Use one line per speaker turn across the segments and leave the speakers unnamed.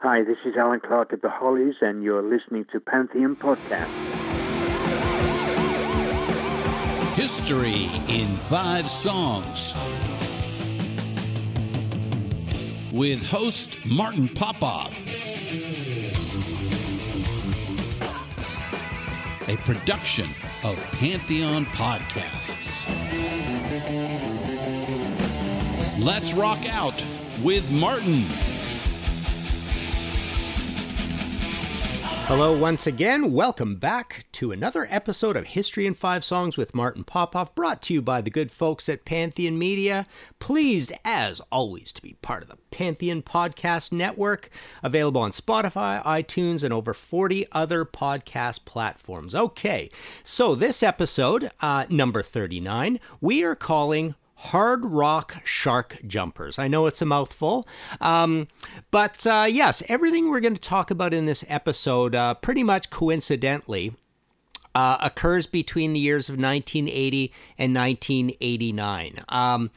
Hi, this is Allan Clarke at the Hollies, and you're listening to Pantheon Podcast.
History in Five Songs. With host Martin Popoff. A production of Pantheon Podcasts. Let's rock out with Martin.
Hello, once again. Welcome back to another episode of History in Five Songs with Martin Popoff, brought to you by the good folks at Pantheon Media. Pleased, as always, to be part of the Pantheon Podcast Network, available on Spotify, iTunes, and over 40 other podcast platforms. Okay, so this episode, uh, number 39, we are calling hard rock shark jumpers. I know it's a mouthful, um, but uh, yes, everything we're going to talk about in this episode, uh, pretty much coincidentally, uh, occurs between the years of 1980 and 1989. Um,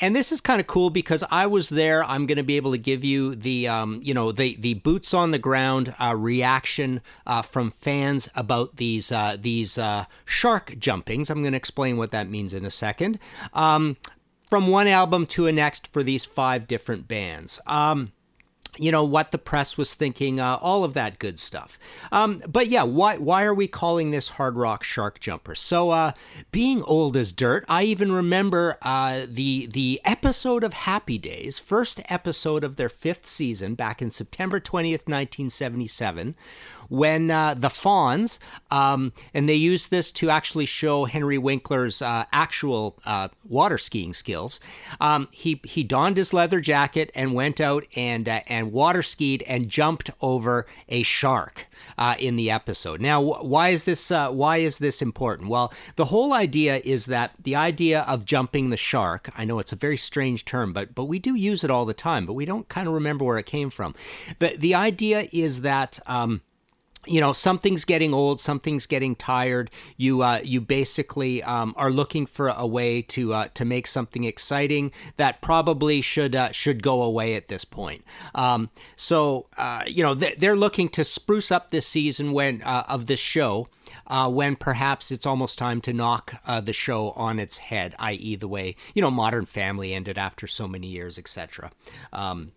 and this is kind of cool because I was there. I'm going to be able to give you the, um, you know, the the boots on the ground uh, reaction uh, from fans about these uh, these uh, shark jumpings. I'm going to explain what that means in a second. Um, from one album to a next for these five different bands. Um, you know what the press was thinking, uh, all of that good stuff. Um, but yeah, why why are we calling this hard rock shark jumper? So, uh, being old as dirt, I even remember uh, the the episode of Happy Days, first episode of their fifth season, back in September twentieth, nineteen seventy seven when uh, the Fonz, um, and they used this to actually show Henry Winkler's uh, actual uh, water skiing skills. Um, he he donned his leather jacket and went out and uh, and water skied and jumped over a shark. Uh, in the episode. Now, why is this? Why is this important? Well, the whole idea is that the idea of jumping the shark. I know it's a very strange term, but but we do use it all the time. But we don't kind of remember where it came from. the The idea is that. Um, you know something's getting old something's getting tired you uh, you basically um, are looking for a way to uh, to make something exciting that probably should uh, should go away at this point um, so uh, you know they're looking to spruce up this season when uh, of this show uh, when perhaps it's almost time to knock the show on its head i.e. the way you know modern family ended after so many years etc um,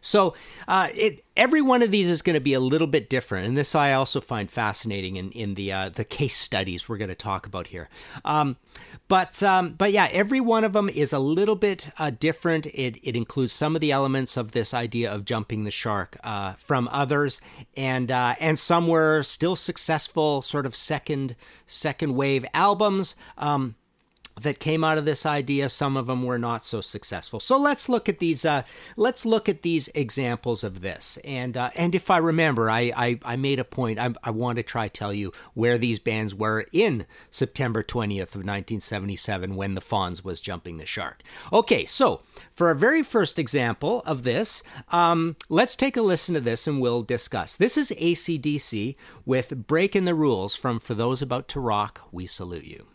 so uh, it, every one of these is going to be a little bit different, and this I also find fascinating in in the uh, the case studies we're going to talk about here. Um, but um, but yeah, every one of them is a little bit uh, different. It it includes some of the elements of this idea of jumping the shark uh, from others, and uh, and some were still successful, sort of second second wave albums. Um, that came out of this idea. Some of them were not so successful. So let's look at these. Uh, let's look at these examples of this. And uh, and if I remember, I I, I made a point. I, I want to try tell you where these bands were in September twentieth of nineteen seventy seven when the Fonz was jumping the shark. Okay, so for our very first example of this, um, let's take a listen to this and we'll discuss. This is ACDC with "Breaking the Rules" from For Those About to Rock. We salute you.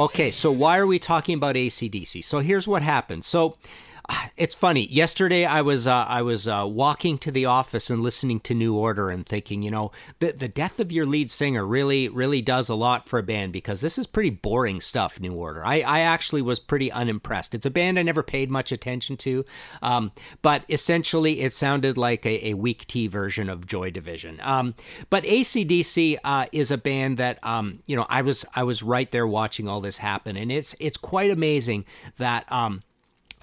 Okay, so why are we talking about ACDC? So here's what happened. So it's funny. Yesterday, I was uh, I was uh, walking to the office and listening to New Order and thinking, you know, the the death of your lead singer really really does a lot for a band because this is pretty boring stuff. New Order. I I actually was pretty unimpressed. It's a band I never paid much attention to, um, but essentially it sounded like a, a weak tea version of Joy Division. Um, but ACDC uh, is a band that um, you know I was I was right there watching all this happen, and it's it's quite amazing that. Um,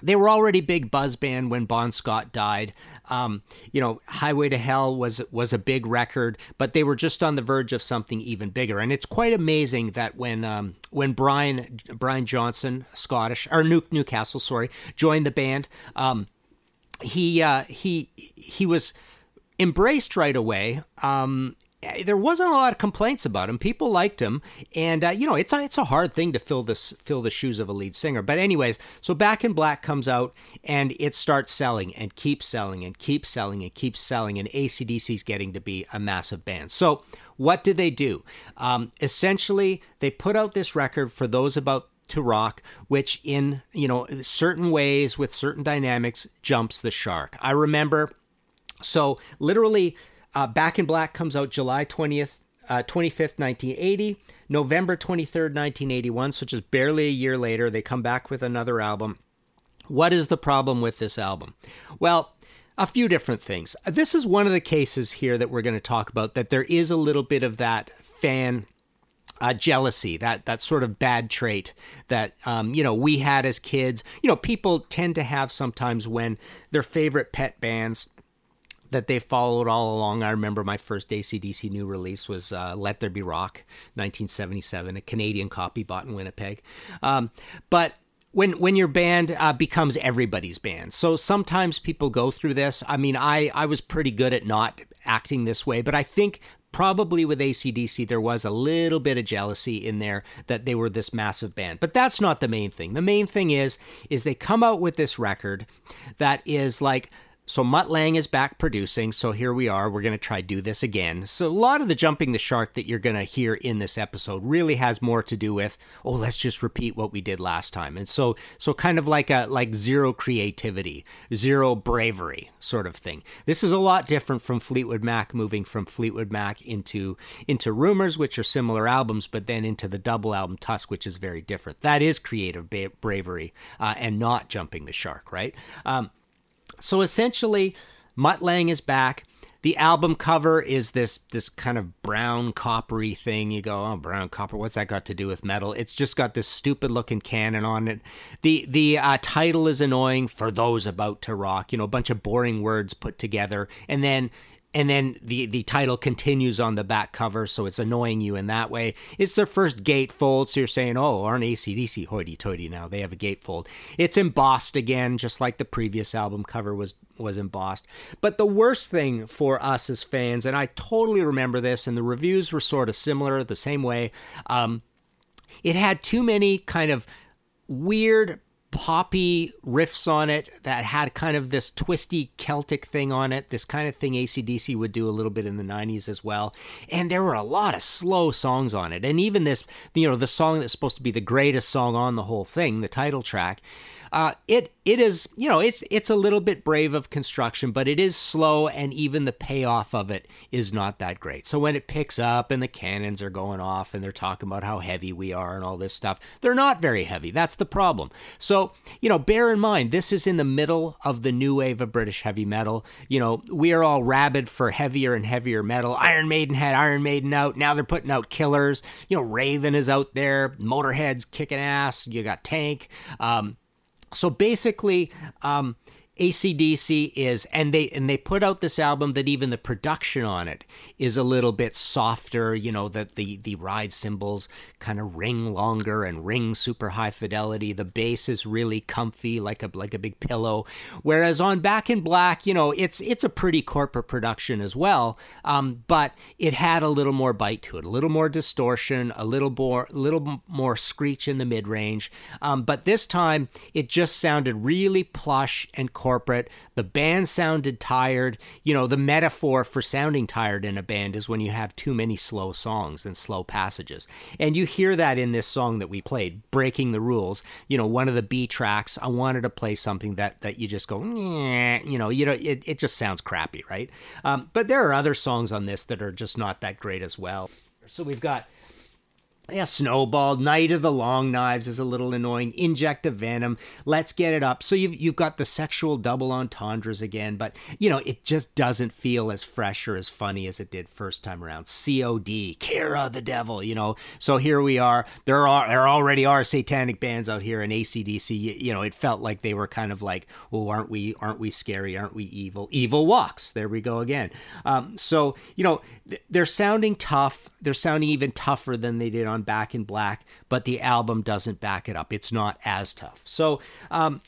they were already big buzz band when Bon Scott died. Um, you know, Highway to Hell was was a big record, but they were just on the verge of something even bigger. And it's quite amazing that when um, when Brian Brian Johnson, Scottish or New, Newcastle, sorry, joined the band, um, he uh, he he was embraced right away. Um, there wasn't a lot of complaints about him. People liked him, and uh, you know it's a, it's a hard thing to fill this fill the shoes of a lead singer. But anyways, so Back in Black comes out and it starts selling and keeps selling and keeps selling and keeps selling, and ACDC's getting to be a massive band. So what did they do? Um, essentially, they put out this record for those about to rock, which in you know certain ways with certain dynamics jumps the shark. I remember, so literally uh, Back in Black comes out July 20th, uh, 25th, 1980. November 23rd, 1981, so just barely a year later, they come back with another album. What is the problem with this album? Well, a few different things. This is one of the cases here that we're going to talk about that there is a little bit of that fan uh, jealousy, that that sort of bad trait that um, you know we had as kids. You know, people tend to have sometimes when their favorite pet bands that they followed all along. I remember my first ACDC new release was uh, Let There Be Rock, 1977, a Canadian copy bought in Winnipeg. Um, but when when your band uh, becomes everybody's band, so sometimes people go through this. I mean, I I was pretty good at not acting this way, but I think probably with ACDC, there was a little bit of jealousy in there that they were this massive band. But that's not the main thing. The main thing is, is they come out with this record that is like so Mutt Lange is back producing, so here we are. We're going to try do this again. So a lot of the jumping the shark that you're going to hear in this episode really has more to do with, oh, let's just repeat what we did last time. And so so kind of like a like zero creativity, zero bravery sort of thing. This is a lot different from Fleetwood Mac moving from Fleetwood Mac into into Rumors, which are similar albums, but then into the double album Tusk, which is very different. That is creative ba- bravery uh, and not jumping the shark, right? Um, so essentially, Mutt Lange is back. The album cover is this this kind of brown coppery thing. You go, oh, brown copper. What's that got to do with metal? It's just got this stupid looking cannon on it. the The uh, title is annoying for those about to rock. You know, a bunch of boring words put together, and then and then the the title continues on the back cover, so it's annoying you in that way. It's their first gatefold, so you're saying, "Oh, aren't ACDC hoity-toity now? They have a gatefold." It's embossed again, just like the previous album cover was was embossed. But the worst thing for us as fans, and I totally remember this, and the reviews were sort of similar, the same way. Um, it had too many kind of weird poppy riffs on it that had kind of this twisty Celtic thing on it, this kind of thing ACDC would do a little bit in the 90s as well. And there were a lot of slow songs on it. And even this, you know, the song that's supposed to be the greatest song on the whole thing, the title track, uh, it it is you know it's it's a little bit brave of construction, but it is slow, and even the payoff of it is not that great. So when it picks up and the cannons are going off and they're talking about how heavy we are and all this stuff, they're not very heavy. That's the problem. So you know, bear in mind this is in the middle of the new wave of British heavy metal. You know, we are all rabid for heavier and heavier metal. Iron Maiden had Iron Maiden out. Now they're putting out Killers. You know, Raven is out there. Motorhead's kicking ass. You got Tank. Um, so basically, um, ACDC is and they and they put out this album that even the production on it is a little bit softer, you know, that the the ride cymbals kind of ring longer and ring super high fidelity. The bass is really comfy like a like a big pillow. Whereas on Back in Black, you know, it's it's a pretty corporate production as well. Um, but it had a little more bite to it, a little more distortion, a little more little more screech in the mid range. Um, but this time it just sounded really plush and corporate corporate. The band sounded tired. You know, the metaphor for sounding tired in a band is when you have too many slow songs and slow passages. And you hear that in this song that we played, Breaking the Rules. You know, one of the B tracks, I wanted to play something that, that you just go, you know, you know, it, it just sounds crappy, right? Um, but there are other songs on this that are just not that great as well. So we've got yeah, Snowball, Night of the Long Knives is a little annoying. Inject the Venom, Let's Get It Up. So you've you've got the sexual double entendres again, but you know it just doesn't feel as fresh or as funny as it did first time around. COD, of the Devil, you know. So here we are. There are there already are satanic bands out here in ACDC. You, you know, it felt like they were kind of like, oh, aren't we aren't we scary? Aren't we evil? Evil walks. There we go again. Um, so you know they're sounding tough. They're sounding even tougher than they did on Back in Black, but the album doesn't back it up. It's not as tough. So, um,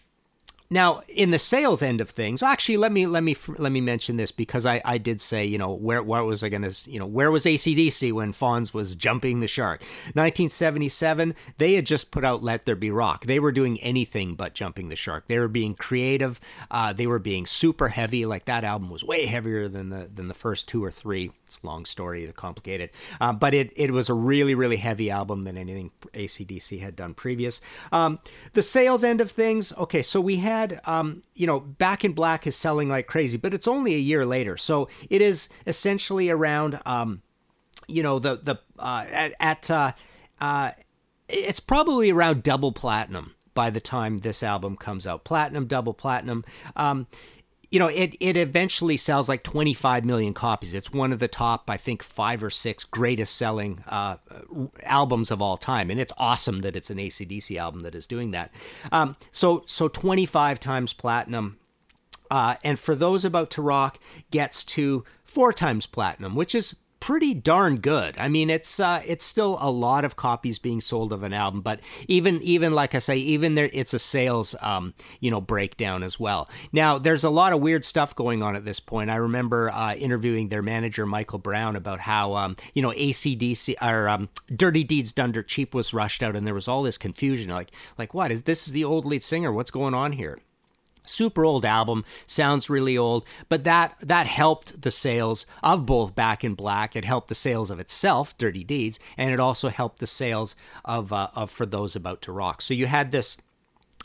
now, in the sales end of things, actually, let me let me let me mention this because I, I did say, you know, where what was I going to, you know, where was ACDC when Fonz was jumping the shark? 1977, they had just put out Let There Be Rock. They were doing anything but jumping the shark. They were being creative. Uh, they were being super heavy. Like that album was way heavier than the than the first two or three. It's a long story, complicated, uh, but it it was a really really heavy album than anything ACDC had done previous. Um, the sales end of things, okay, so we had had, um, you know, Back in Black is selling like crazy, but it's only a year later. So it is essentially around, um, you know, the, the, uh, at, at uh, uh, it's probably around double platinum by the time this album comes out. Platinum, double platinum. Um, you know, it it eventually sells like 25 million copies. It's one of the top, I think, five or six greatest selling uh, albums of all time, and it's awesome that it's an ACDC album that is doing that. Um, so so 25 times platinum, uh, and for those about to rock, gets to four times platinum, which is pretty darn good. I mean, it's uh, it's still a lot of copies being sold of an album, but even even like I say, even there, it's a sales um, you know breakdown as well. Now, there's a lot of weird stuff going on at this point. I remember uh, interviewing their manager Michael Brown about how um, you know ACDC or um, Dirty Deeds Done Dirt Cheap was rushed out, and there was all this confusion. Like like what is this? Is the old lead singer? What's going on here? Super old album sounds really old but that that helped the sales of both back in black. It helped the sales of itself dirty deeds and it also helped the sales of uh, of for those about to rock. So you had this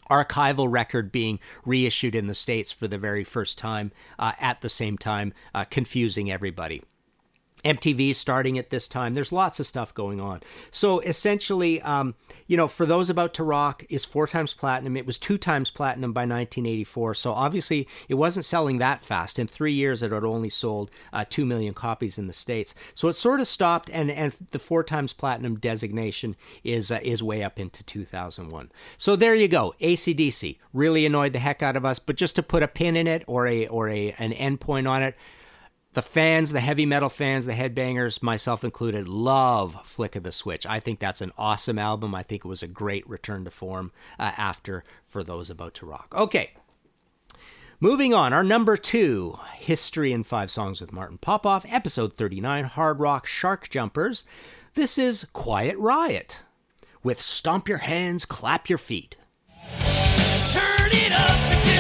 archival record being reissued in the states for the very first time uh, at the same time uh, confusing everybody MTV starting at this time. There's lots of stuff going on. So essentially, um, you know, for those about to rock is four times platinum. It was two times platinum by 1984. So obviously, it wasn't selling that fast. In three years, it had only sold uh, two million copies in the states. So it sort of stopped, and and the four times platinum designation is uh, is way up into 2001. So there you go. ACDC really annoyed the heck out of us. But just to put a pin in it or a or a an endpoint on it the fans, the heavy metal fans, the headbangers, myself included, love Flick of the Switch. I think that's an awesome album. I think it was a great return to form uh, after for those about to rock. Okay. Moving on, our number two, History in Five Songs with Martin Popoff, episode 39, Hard Rock Shark Jumpers. This is Quiet Riot with Stomp Your Hands, Clap Your Feet. Turn it up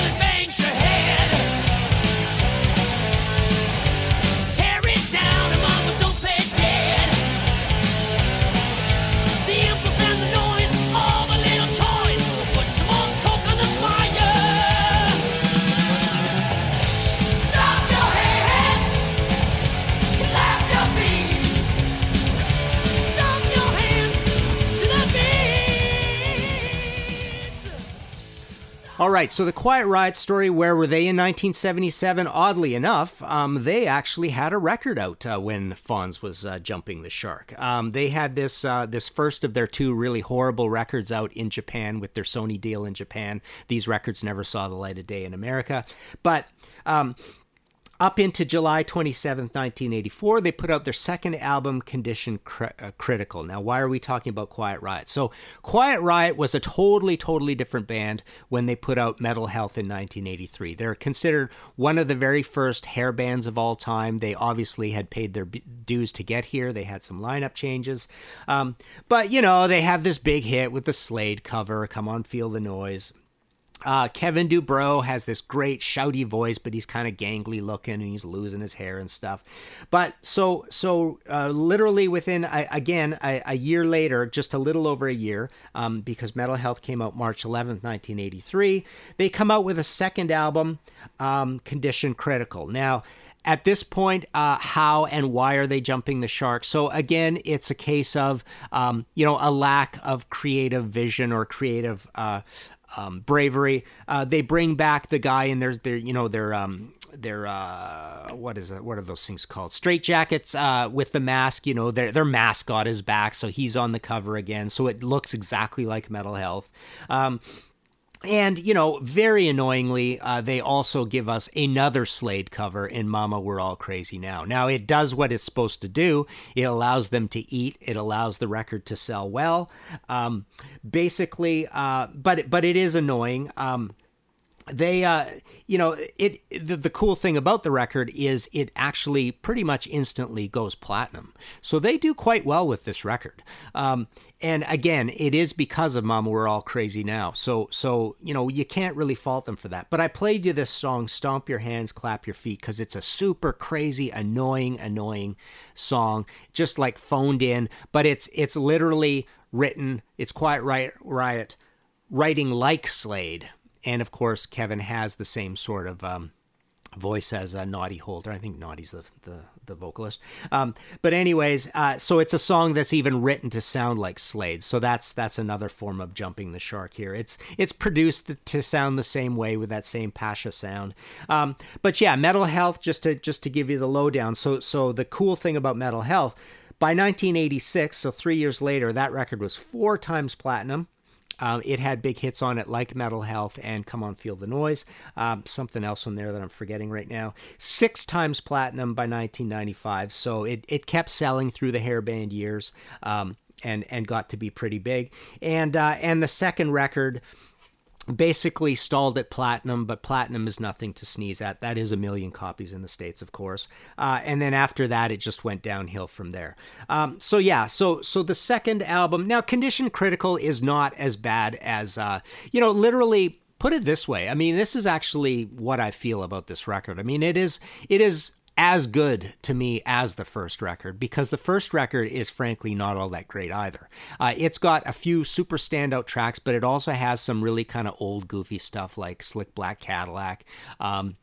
All right, so the Quiet Riot story, where were they in 1977? Oddly enough, um, they actually had a record out uh, when Fonz was uh, jumping the shark. Um, they had this uh, this first of their two really horrible records out in Japan with their Sony deal in Japan. These records never saw the light of day in America, but um, up into July 27, 1984, they put out their second album, Condition Cri- uh, Critical. Now, why are we talking about Quiet Riot? So, Quiet Riot was a totally, totally different band when they put out Metal Health in 1983. They're considered one of the very first hair bands of all time. They obviously had paid their dues to get here. They had some lineup changes. Um, but, you know, they have this big hit with the Slade cover, Come On Feel the Noise Uh, Kevin Dubrow has this great shouty voice, but he's kind of gangly looking and he's losing his hair and stuff. But so so uh, literally within again a, a, year later, just a little over a year, um, because Metal Health came out March 11th, 1983. They come out with a second album, um, Condition Critical. Now at this point, uh, how and why are they jumping the shark? So again, it's a case of um, you know a lack of creative vision or creative uh, um, bravery. Uh, they bring back the guy and there's their you know their um their uh what is it what are those things called? Straight jackets uh with the mask you know their their mascot is back so he's on the cover again. So it looks exactly like metal health. Um and, you know, very annoyingly, uh, they also give us another Slade cover in Mama We're All Crazy Now. Now, it does what it's supposed to do. It allows them to eat. It allows the record to sell well. Um, basically, uh, but but it is annoying. Um, they uh you know it the, the cool thing about the record is it actually pretty much instantly goes platinum so they do quite well with this record um and again it is because of mama we're all crazy now. So so you know you can't really fault them for that. But i played you this song stomp your hands clap your feet because it's a super crazy annoying annoying song just like phoned in. But it's it's literally written it's quiet riot riot writing like slade. And of course, Kevin has the same sort of um, voice as a Noddy Holder. I think Noddy's the the, the vocalist. Um, but anyways, uh, so it's a song that's even written to sound like Slade. So that's that's another form of jumping the shark here. It's it's produced to sound the same way with that same Pasha sound. Um, but yeah, Metal Health. Just to just to give you the lowdown. So so the cool thing about Metal Health. By 1986, so three years later, that record was four times platinum. Um, it had big hits on it like Metal Health and Come On Feel the Noise. Um, something else on there that I'm forgetting right now. Six times platinum by 1995. So it, it kept selling through the hairband years um, and, and got to be pretty big. And, uh, and the second record basically stalled at platinum, but platinum is nothing to sneeze at. That is a million copies in the States, of course. Uh, and then after that, it just went downhill from there. Um, so yeah, so so the second album now, Condition Critical is not as bad as uh, you know, literally. Put it this way. I mean, this is actually what I feel about this record. I mean, it is it is as good to me as the first record because the first record is frankly not all that great either. Uh, it's got a few super standout tracks, but it also has some really kind of old goofy stuff like Slick Black Cadillac. Um,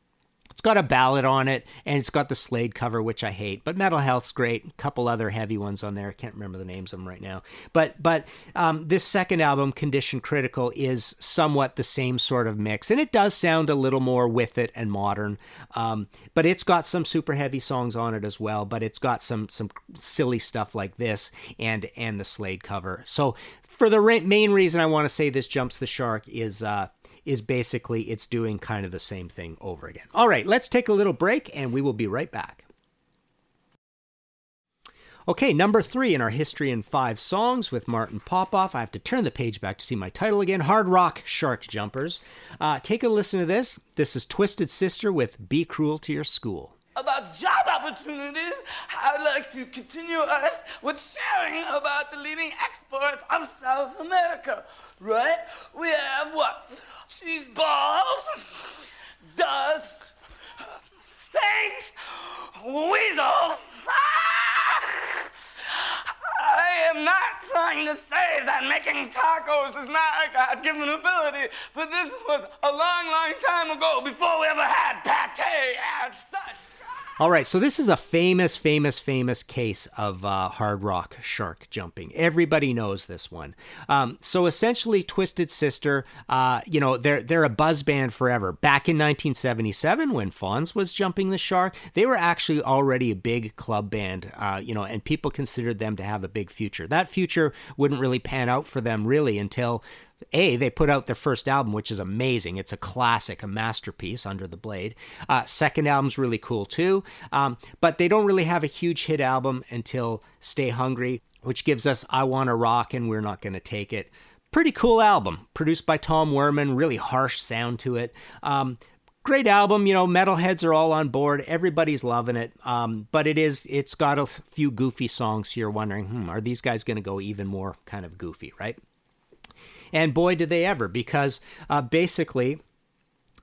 it's got a ballad on it, and it's got the Slade cover, which I hate. But Metal Health's great. A couple other heavy ones on there. I can't remember the names of them right now. But but um, this second album, Condition Critical, is somewhat the same sort of mix, and it does sound a little more with it and modern. Um, but it's got some super heavy songs on it as well. But it's got some some silly stuff like this and and the Slade cover. So for the re- main reason I want to say this jumps the shark is. Uh, is basically it's doing kind of the same thing over again. All right, let's take a little break and we will be right back. Okay, number three in our History in Five songs with Martin Popoff. I have to turn the page back to see my title again Hard Rock Shark Jumpers. Uh, take a listen to this. This is Twisted Sister with Be Cruel to Your School
about job opportunities, I'd like to continue us with sharing about the leading exports of South America. Right? We have what? Cheese balls, dust, saints, weasels. I am not trying to say that making tacos is not a God given ability, but this was a long, long time ago before we ever had pate as such.
All right, so this is a famous, famous, famous case of uh, hard rock shark jumping. Everybody knows this one. Um, so essentially, Twisted Sister, uh, you know, they're they're a buzz band forever. Back in 1977, when Fonz was jumping the shark, they were actually already a big club band, uh, you know, and people considered them to have a big future. That future wouldn't really pan out for them really until a, they put out their first album, which is amazing. It's a classic, a masterpiece, Under the Blade. Uh, second album's really cool too, um, but they don't really have a huge hit album until Stay Hungry, which gives us I Wanna Rock and We're Not Gonna Take It. Pretty cool album, produced by Tom Werman, really harsh sound to it. Um, great album you know metalheads are all on board everybody's loving it um, but it is it's got a few goofy songs here wondering hmm, are these guys going to go even more kind of goofy right And boy, did they ever, because uh, basically,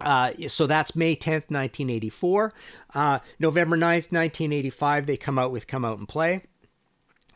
uh, so that's May 10th, 1984. Uh, November 9th, 1985, they come out with Come Out and Play.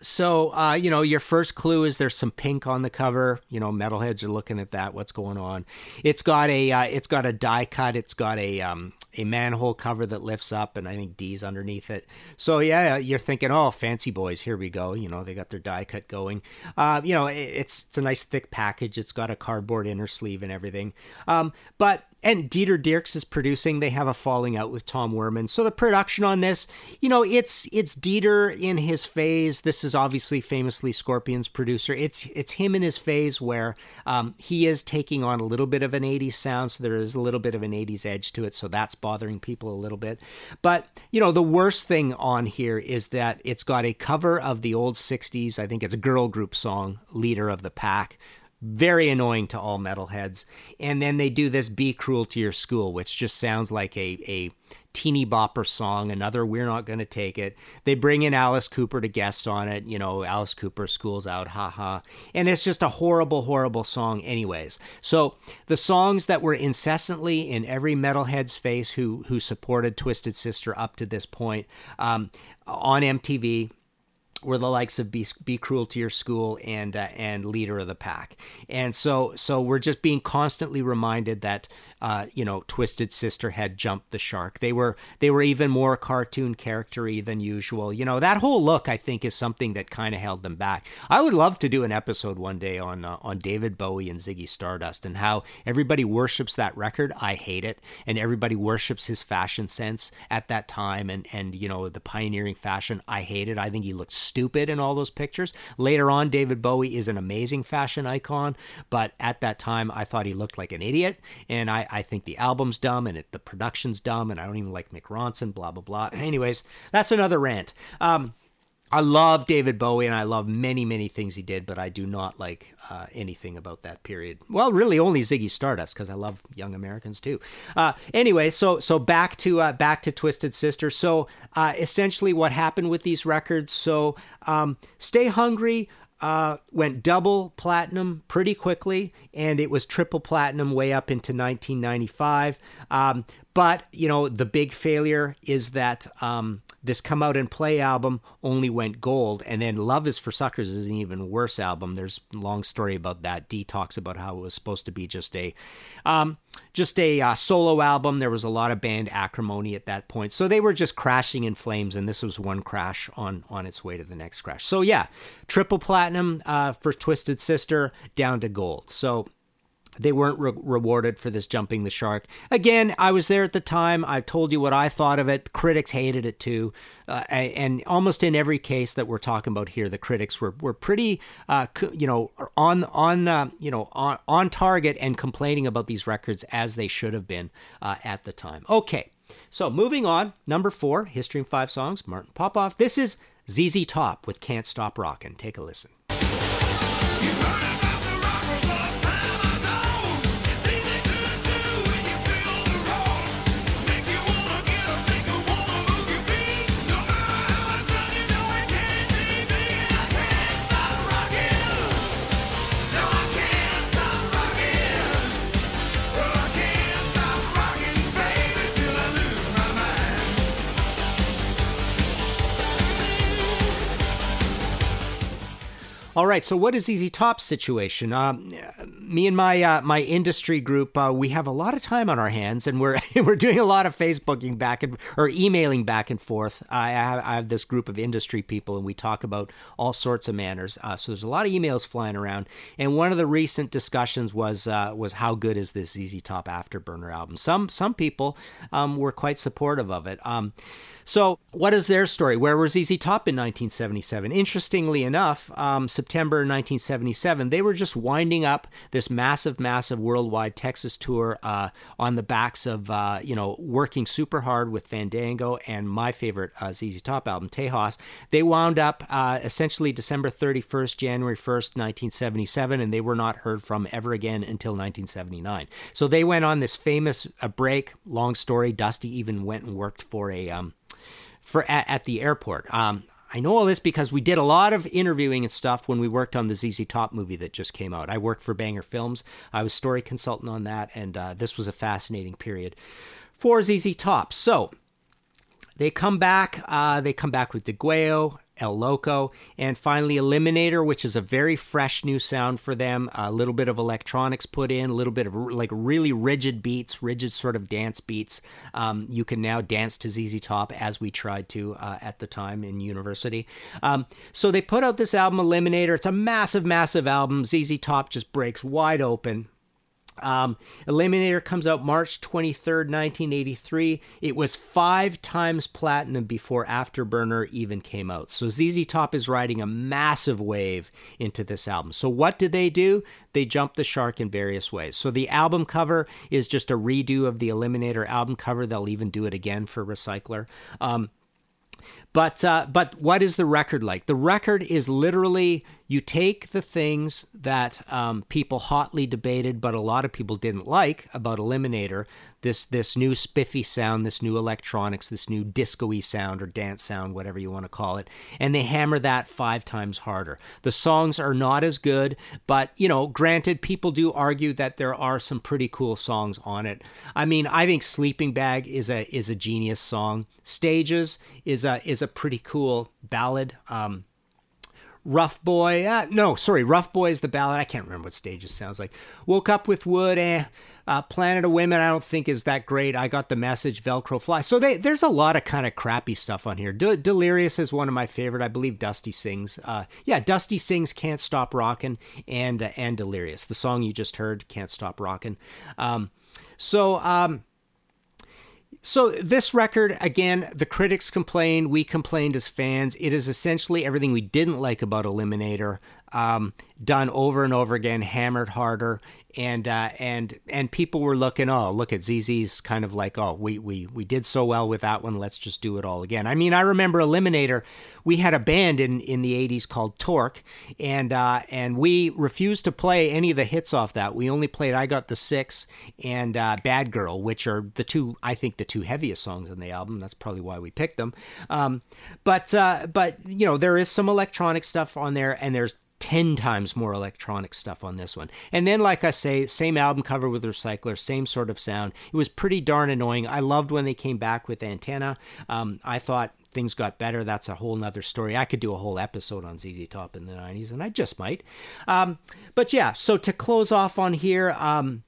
So, uh, you know, your first clue is there's some pink on the cover. You know, metalheads are looking at that. What's going on? It's got a, uh, it's got a die cut. It's got a, um, a manhole cover that lifts up, and I think Dee's underneath it. So yeah, you're thinking, oh, fancy boys, here we go. You know, they got their die cut going. Uh, you know, it's it's a nice thick package. It's got a cardboard inner sleeve and everything. Um, but and Dieter Dierks is producing. They have a falling out with Tom Werman. So the production on this, you know, it's it's Dieter in his phase. This is obviously famously Scorpions producer. It's it's him in his phase where um, he is taking on a little bit of an 80s sound. So there is a little bit of an 80s edge to it. So that's bothering people a little bit. But you know, the worst thing on here is that it's got a cover of the old 60s. I think it's a girl group song, "Leader of the Pack." Very annoying to all metalheads. And then they do this "Be Cruel to Your School," which just sounds like a a teeny bopper song. Another "We're Not Gonna Take It." They bring in Alice Cooper to guest on it. You know, Alice Cooper, "School's Out," haha. And it's just a horrible, horrible song, anyways. So the songs that were incessantly in every metalhead's face who who supported Twisted Sister up to this point um, on MTV were the likes of Be, Be Cruel to Your School and uh, and Leader of the Pack. And so so we're just being constantly reminded that uh, you know Twisted Sister had jumped the shark. They were they were even more cartoon charactery than usual. You know that whole look I think is something that kind of held them back. I would love to do an episode one day on uh, on David Bowie and Ziggy Stardust and how everybody worships that record. I hate it, and everybody worships his fashion sense at that time and and you know the pioneering fashion. I hate it. I think he looked stupid in all those pictures. Later on, David Bowie is an amazing fashion icon, but at that time, I thought he looked like an idiot, and I, I think the album's dumb and it, the production's dumb, and I don't even like Mick Ronson, blah, blah, blah. Anyways, that's another rant. Um, I love David Bowie and I love many, many things he did, but I do not like uh, anything about that period. Well, really, only Ziggy Stardust because I love Young Americans too. Uh, anyway, so so back to uh, back to Twisted Sister. So uh, essentially, what happened with these records? So um, Stay Hungry. Uh, went double platinum pretty quickly, and it was triple platinum way up into 1995. Um, but you know, the big failure is that um, this come out and play album only went gold and then love is for suckers is an even worse album. There's a long story about that. Dee talks about how it was supposed to be just a um, just a uh, solo album. There was a lot of band acrimony at that point. So they were just crashing in flames and this was one crash on on its way to the next crash. So yeah triple platinum uh, for twisted sister down to gold. So they weren't re- rewarded for this jumping the shark. Again, I was there at the time. I told you what I thought of it. Critics hated it too, uh, and almost in every case that we're talking about here, the critics were were pretty, uh, you know, on on uh, you know on on target and complaining about these records as they should have been uh, at the time. Okay, so moving on, number four, history in five songs. Martin Popoff. This is ZZ Top with "Can't Stop Rockin'." Take a listen. All right. So, what is ZZ Top's situation? Um, me and my uh, my industry group, uh, we have a lot of time on our hands, and we're we're doing a lot of Facebooking back and or emailing back and forth. I have, I have this group of industry people, and we talk about all sorts of manners. Uh, so, there's a lot of emails flying around, and one of the recent discussions was uh, was how good is this Easy Top Afterburner album? Some some people um, were quite supportive of it. Um, so, what is their story? Where was ZZ Top in 1977? Interestingly enough, um, September 1977, they were just winding up this massive, massive worldwide Texas tour uh, on the backs of, uh, you know, working super hard with Fandango and my favorite uh, ZZ Top album, Tejas. They wound up uh, essentially December 31st, January 1st, 1977, and they were not heard from ever again until 1979. So they went on this famous uh, break. Long story. Dusty even went and worked for a um, for at, at the airport. Um, I know all this because we did a lot of interviewing and stuff when we worked on the ZZ Top movie that just came out. I worked for Banger Films. I was story consultant on that, and uh, this was a fascinating period for ZZ Top. So they come back. Uh, they come back with Degüello, El Loco, and finally Eliminator, which is a very fresh new sound for them. A little bit of electronics put in, a little bit of like really rigid beats, rigid sort of dance beats. Um, you can now dance to ZZ Top as we tried to uh, at the time in university. Um, so they put out this album, Eliminator. It's a massive, massive album. ZZ Top just breaks wide open. Um, Eliminator comes out March 23rd, 1983. It was five times platinum before Afterburner even came out. So ZZ Top is riding a massive wave into this album. So, what did they do? They jumped the shark in various ways. So, the album cover is just a redo of the Eliminator album cover. They'll even do it again for Recycler. Um, but uh, but what is the record like? The record is literally you take the things that um, people hotly debated, but a lot of people didn't like about Eliminator. This this new spiffy sound, this new electronics, this new disco-y sound or dance sound, whatever you want to call it, and they hammer that five times harder. The songs are not as good, but you know, granted, people do argue that there are some pretty cool songs on it. I mean, I think "Sleeping Bag" is a is a genius song. "Stages" is a is a pretty cool ballad. Um, Rough Boy, uh, no, sorry, Rough Boy is the ballad. I can't remember what stage it sounds like. Woke Up with Wood, eh. Uh, Planet of Women, I don't think is that great. I got the message, Velcro Fly. So they, there's a lot of kind of crappy stuff on here. De- Delirious is one of my favorite. I believe Dusty sings. Uh, yeah, Dusty sings "Can't Stop Rockin'" and and Delirious, the song you just heard, "Can't Stop Rockin'." Um, so um, so this record, again, the critics complained, we complained as fans. It is essentially everything we didn't like about Eliminator, um, done over and over again, hammered harder, and uh, and and people were looking, oh, look at ZZ's kind of like, oh, we we we did so well with that one, let's just do it all again. I mean, I remember Eliminator. We had a band in in the '80s called Torque, and uh, and we refused to play any of the hits off that. We only played "I Got the Six and uh, "Bad Girl," which are the two, I think, the two heaviest songs on the album. That's probably why we picked them. Um, but uh, but you know, there is some electronic stuff on there, and there's 10 times more electronic stuff on this one. And then, like I say, same album cover with Recycler, same sort of sound. It was pretty darn annoying. I loved when they came back with Antenna. Um, I thought things got better. That's a whole nother story. I could do a whole episode on ZZ Top in the 90s, and I just might. Um, but yeah, so to close off on here, um,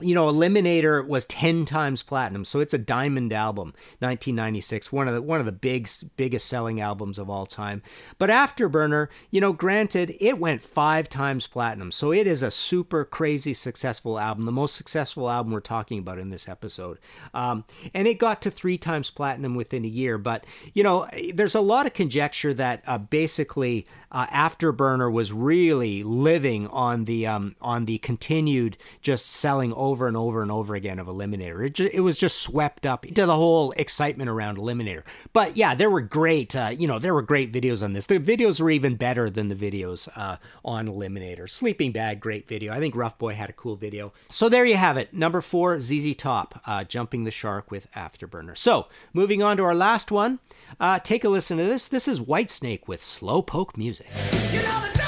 you know, Eliminator was ten times platinum, so it's a diamond album. 1996, one of the one of the big biggest selling albums of all time. But Afterburner, you know, granted, it went five times platinum, so it is a super crazy successful album, the most successful album we're talking about in this episode. Um, and it got to three times platinum within a year. But you know, there's a lot of conjecture that uh, basically uh, Afterburner was really living on the um, on the continued just selling over and over and over again of Eliminator. It, just, it was just swept up into the whole excitement around Eliminator. But yeah, there were great, uh, you know, there were great videos on this. The videos were even better than the videos uh, on Eliminator. Sleeping Bag, great video. I think Rough Boy had a cool video. So there you have it. Number four, ZZ Top, uh, Jumping the Shark with Afterburner. So moving on to our last one. Uh, take a listen to this. This is Whitesnake with Slowpoke Music. You know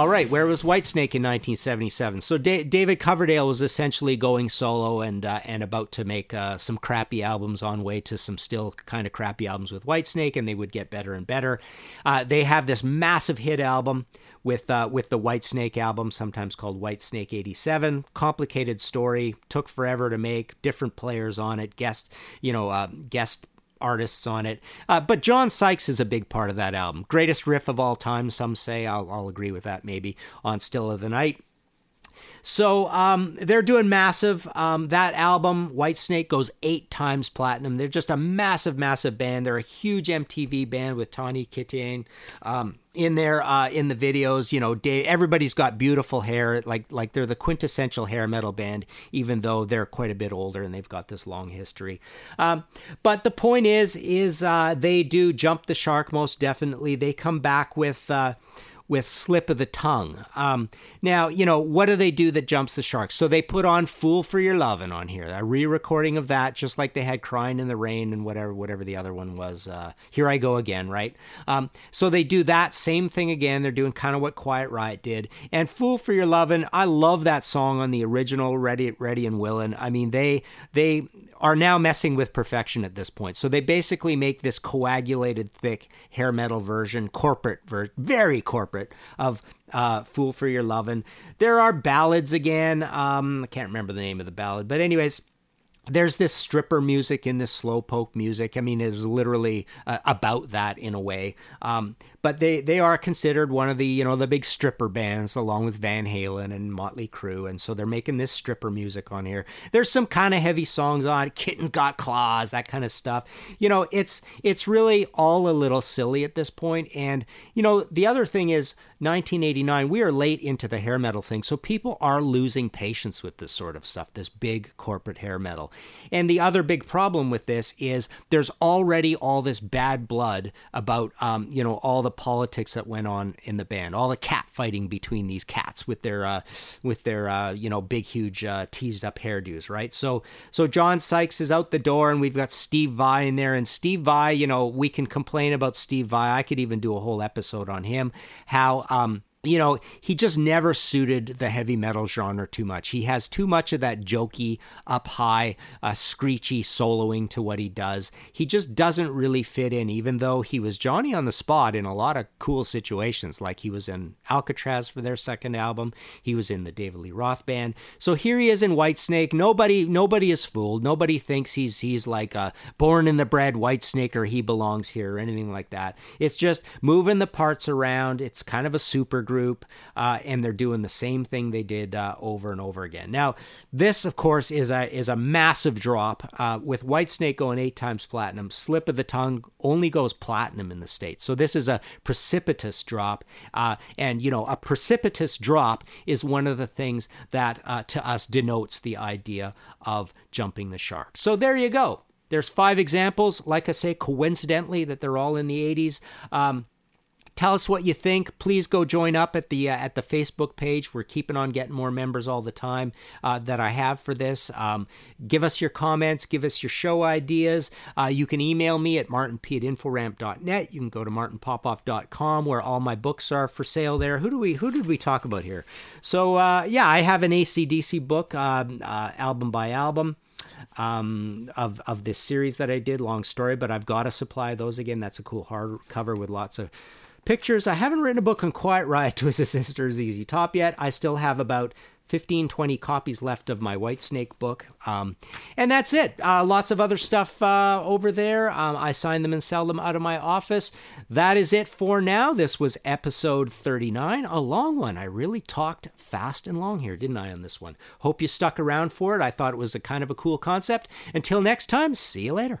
All right, where was Whitesnake in 1977? So da- David Coverdale was essentially going solo and uh, and about to make uh, some crappy albums on way to some still kind of crappy albums with Whitesnake, and they would get better and better. Uh, they have this massive hit album with uh, with the Whitesnake album, sometimes called Whitesnake '87. Complicated story, took forever to make. Different players on it, guest you know uh, guest artists on it. Uh, but John Sykes is a big part of that album. Greatest riff of all time, some say. I'll, I'll agree with that maybe on Still of the Night. So um, they're doing massive. Um, that album, Whitesnake, goes eight times platinum. They're just a massive, massive band. They're a huge MTV band with Tawny Kitaen. Um, in there uh, in the videos you know Dave, everybody's got beautiful hair like like they're the quintessential hair metal band even though they're quite a bit older and they've got this long history um, but the point is is uh, they do jump the shark most definitely they come back with uh, with Slip of the Tongue. Um, now, you know, what do they do that jumps the shark? So they put on Fool for Your Lovin' on here, a re recording of that, just like they had Crying in the Rain and whatever, whatever the other one was. Uh, Here I Go Again, right? Um, so they do that same thing again. They're doing kind of what Quiet Riot did. And Fool for Your Lovin', I love that song on the original Ready, Ready and Willin'. I mean, they, they, are now messing with perfection at this point. So they basically make this coagulated, thick hair metal version, corporate version, very corporate of uh, "Fool for Your Lovin'." There are ballads again. Um, I can't remember the name of the ballad, but anyways, there's this stripper music in this slowpoke music. I mean, it is literally uh, about that in a way. Um, but they they are considered one of the you know the big stripper bands along with Van Halen and Motley Crue, and so they're making this stripper music on here. There's some kind of heavy songs on it. Kittens got claws, that kind of stuff. You know, it's it's really all a little silly at this point. And you know, the other thing is 1989. We are late into the hair metal thing, so people are losing patience with this sort of stuff. This big corporate hair metal. And the other big problem with this is there's already all this bad blood about um, you know all the the politics that went on in the band, all the cat fighting between these cats with their uh, with their uh, you know big huge uh, teased up hairdos, right? So so John Sykes is out the door, and we've got Steve Vai in there, and Steve Vai, you know, we can complain about Steve Vai. I could even do a whole episode on him. How um you know, he just never suited the heavy metal genre too much. He has too much of that jokey, up high, uh, screechy soloing to what he does. He just doesn't really fit in, even though he was Johnny on the spot in a lot of cool situations, like he was in Alcatrazz for their second album. He was in the David Lee Roth band. So here he is in Whitesnake. Nobody, nobody is fooled. Nobody thinks he's he's like a born in the bred Whitesnake or he belongs here or anything like that. It's just moving the parts around. It's kind of a super group, uh, and they're doing the same thing they did uh, over and over again. Now, this, of course, is a is a massive drop. Uh, with Whitesnake going eight times platinum, Slip of the Tongue only goes platinum in the states. So this is a precipitous drop, uh, and you know, a precipitous drop is one of the things that uh, to us denotes the idea of jumping the shark. So there you go. There's five examples, like I say, coincidentally, that they're all in the 80s. Um, Tell us what you think. Please go join up at the uh, at the Facebook page. We're keeping on getting more members all the time uh, that I have for this. Um, give us your comments. Give us your show ideas. Uh, you can email me at martinp at inforamp.net. You can go to martinpopoff.com where all my books are for sale there. Who do we who did we talk about here? So uh, yeah, I have an ACDC book, um, uh, album by album um, of of this series that I did. Long story, but I've got to supply those again. That's a cool hardcover with lots of pictures. I haven't written a book on Quiet Riot Twisted Sister ZZ Top yet. I still have about 15, 20 copies left of my White Snake book. Um, and that's it. Uh, lots of other stuff uh, over there. Um, I sign them and sell them out of my office. That is it for now. This was episode 39, a long one. I really talked fast and long here, didn't I, on this one? Hope you stuck around for it. I thought it was a kind of a cool concept. Until next time, see you later.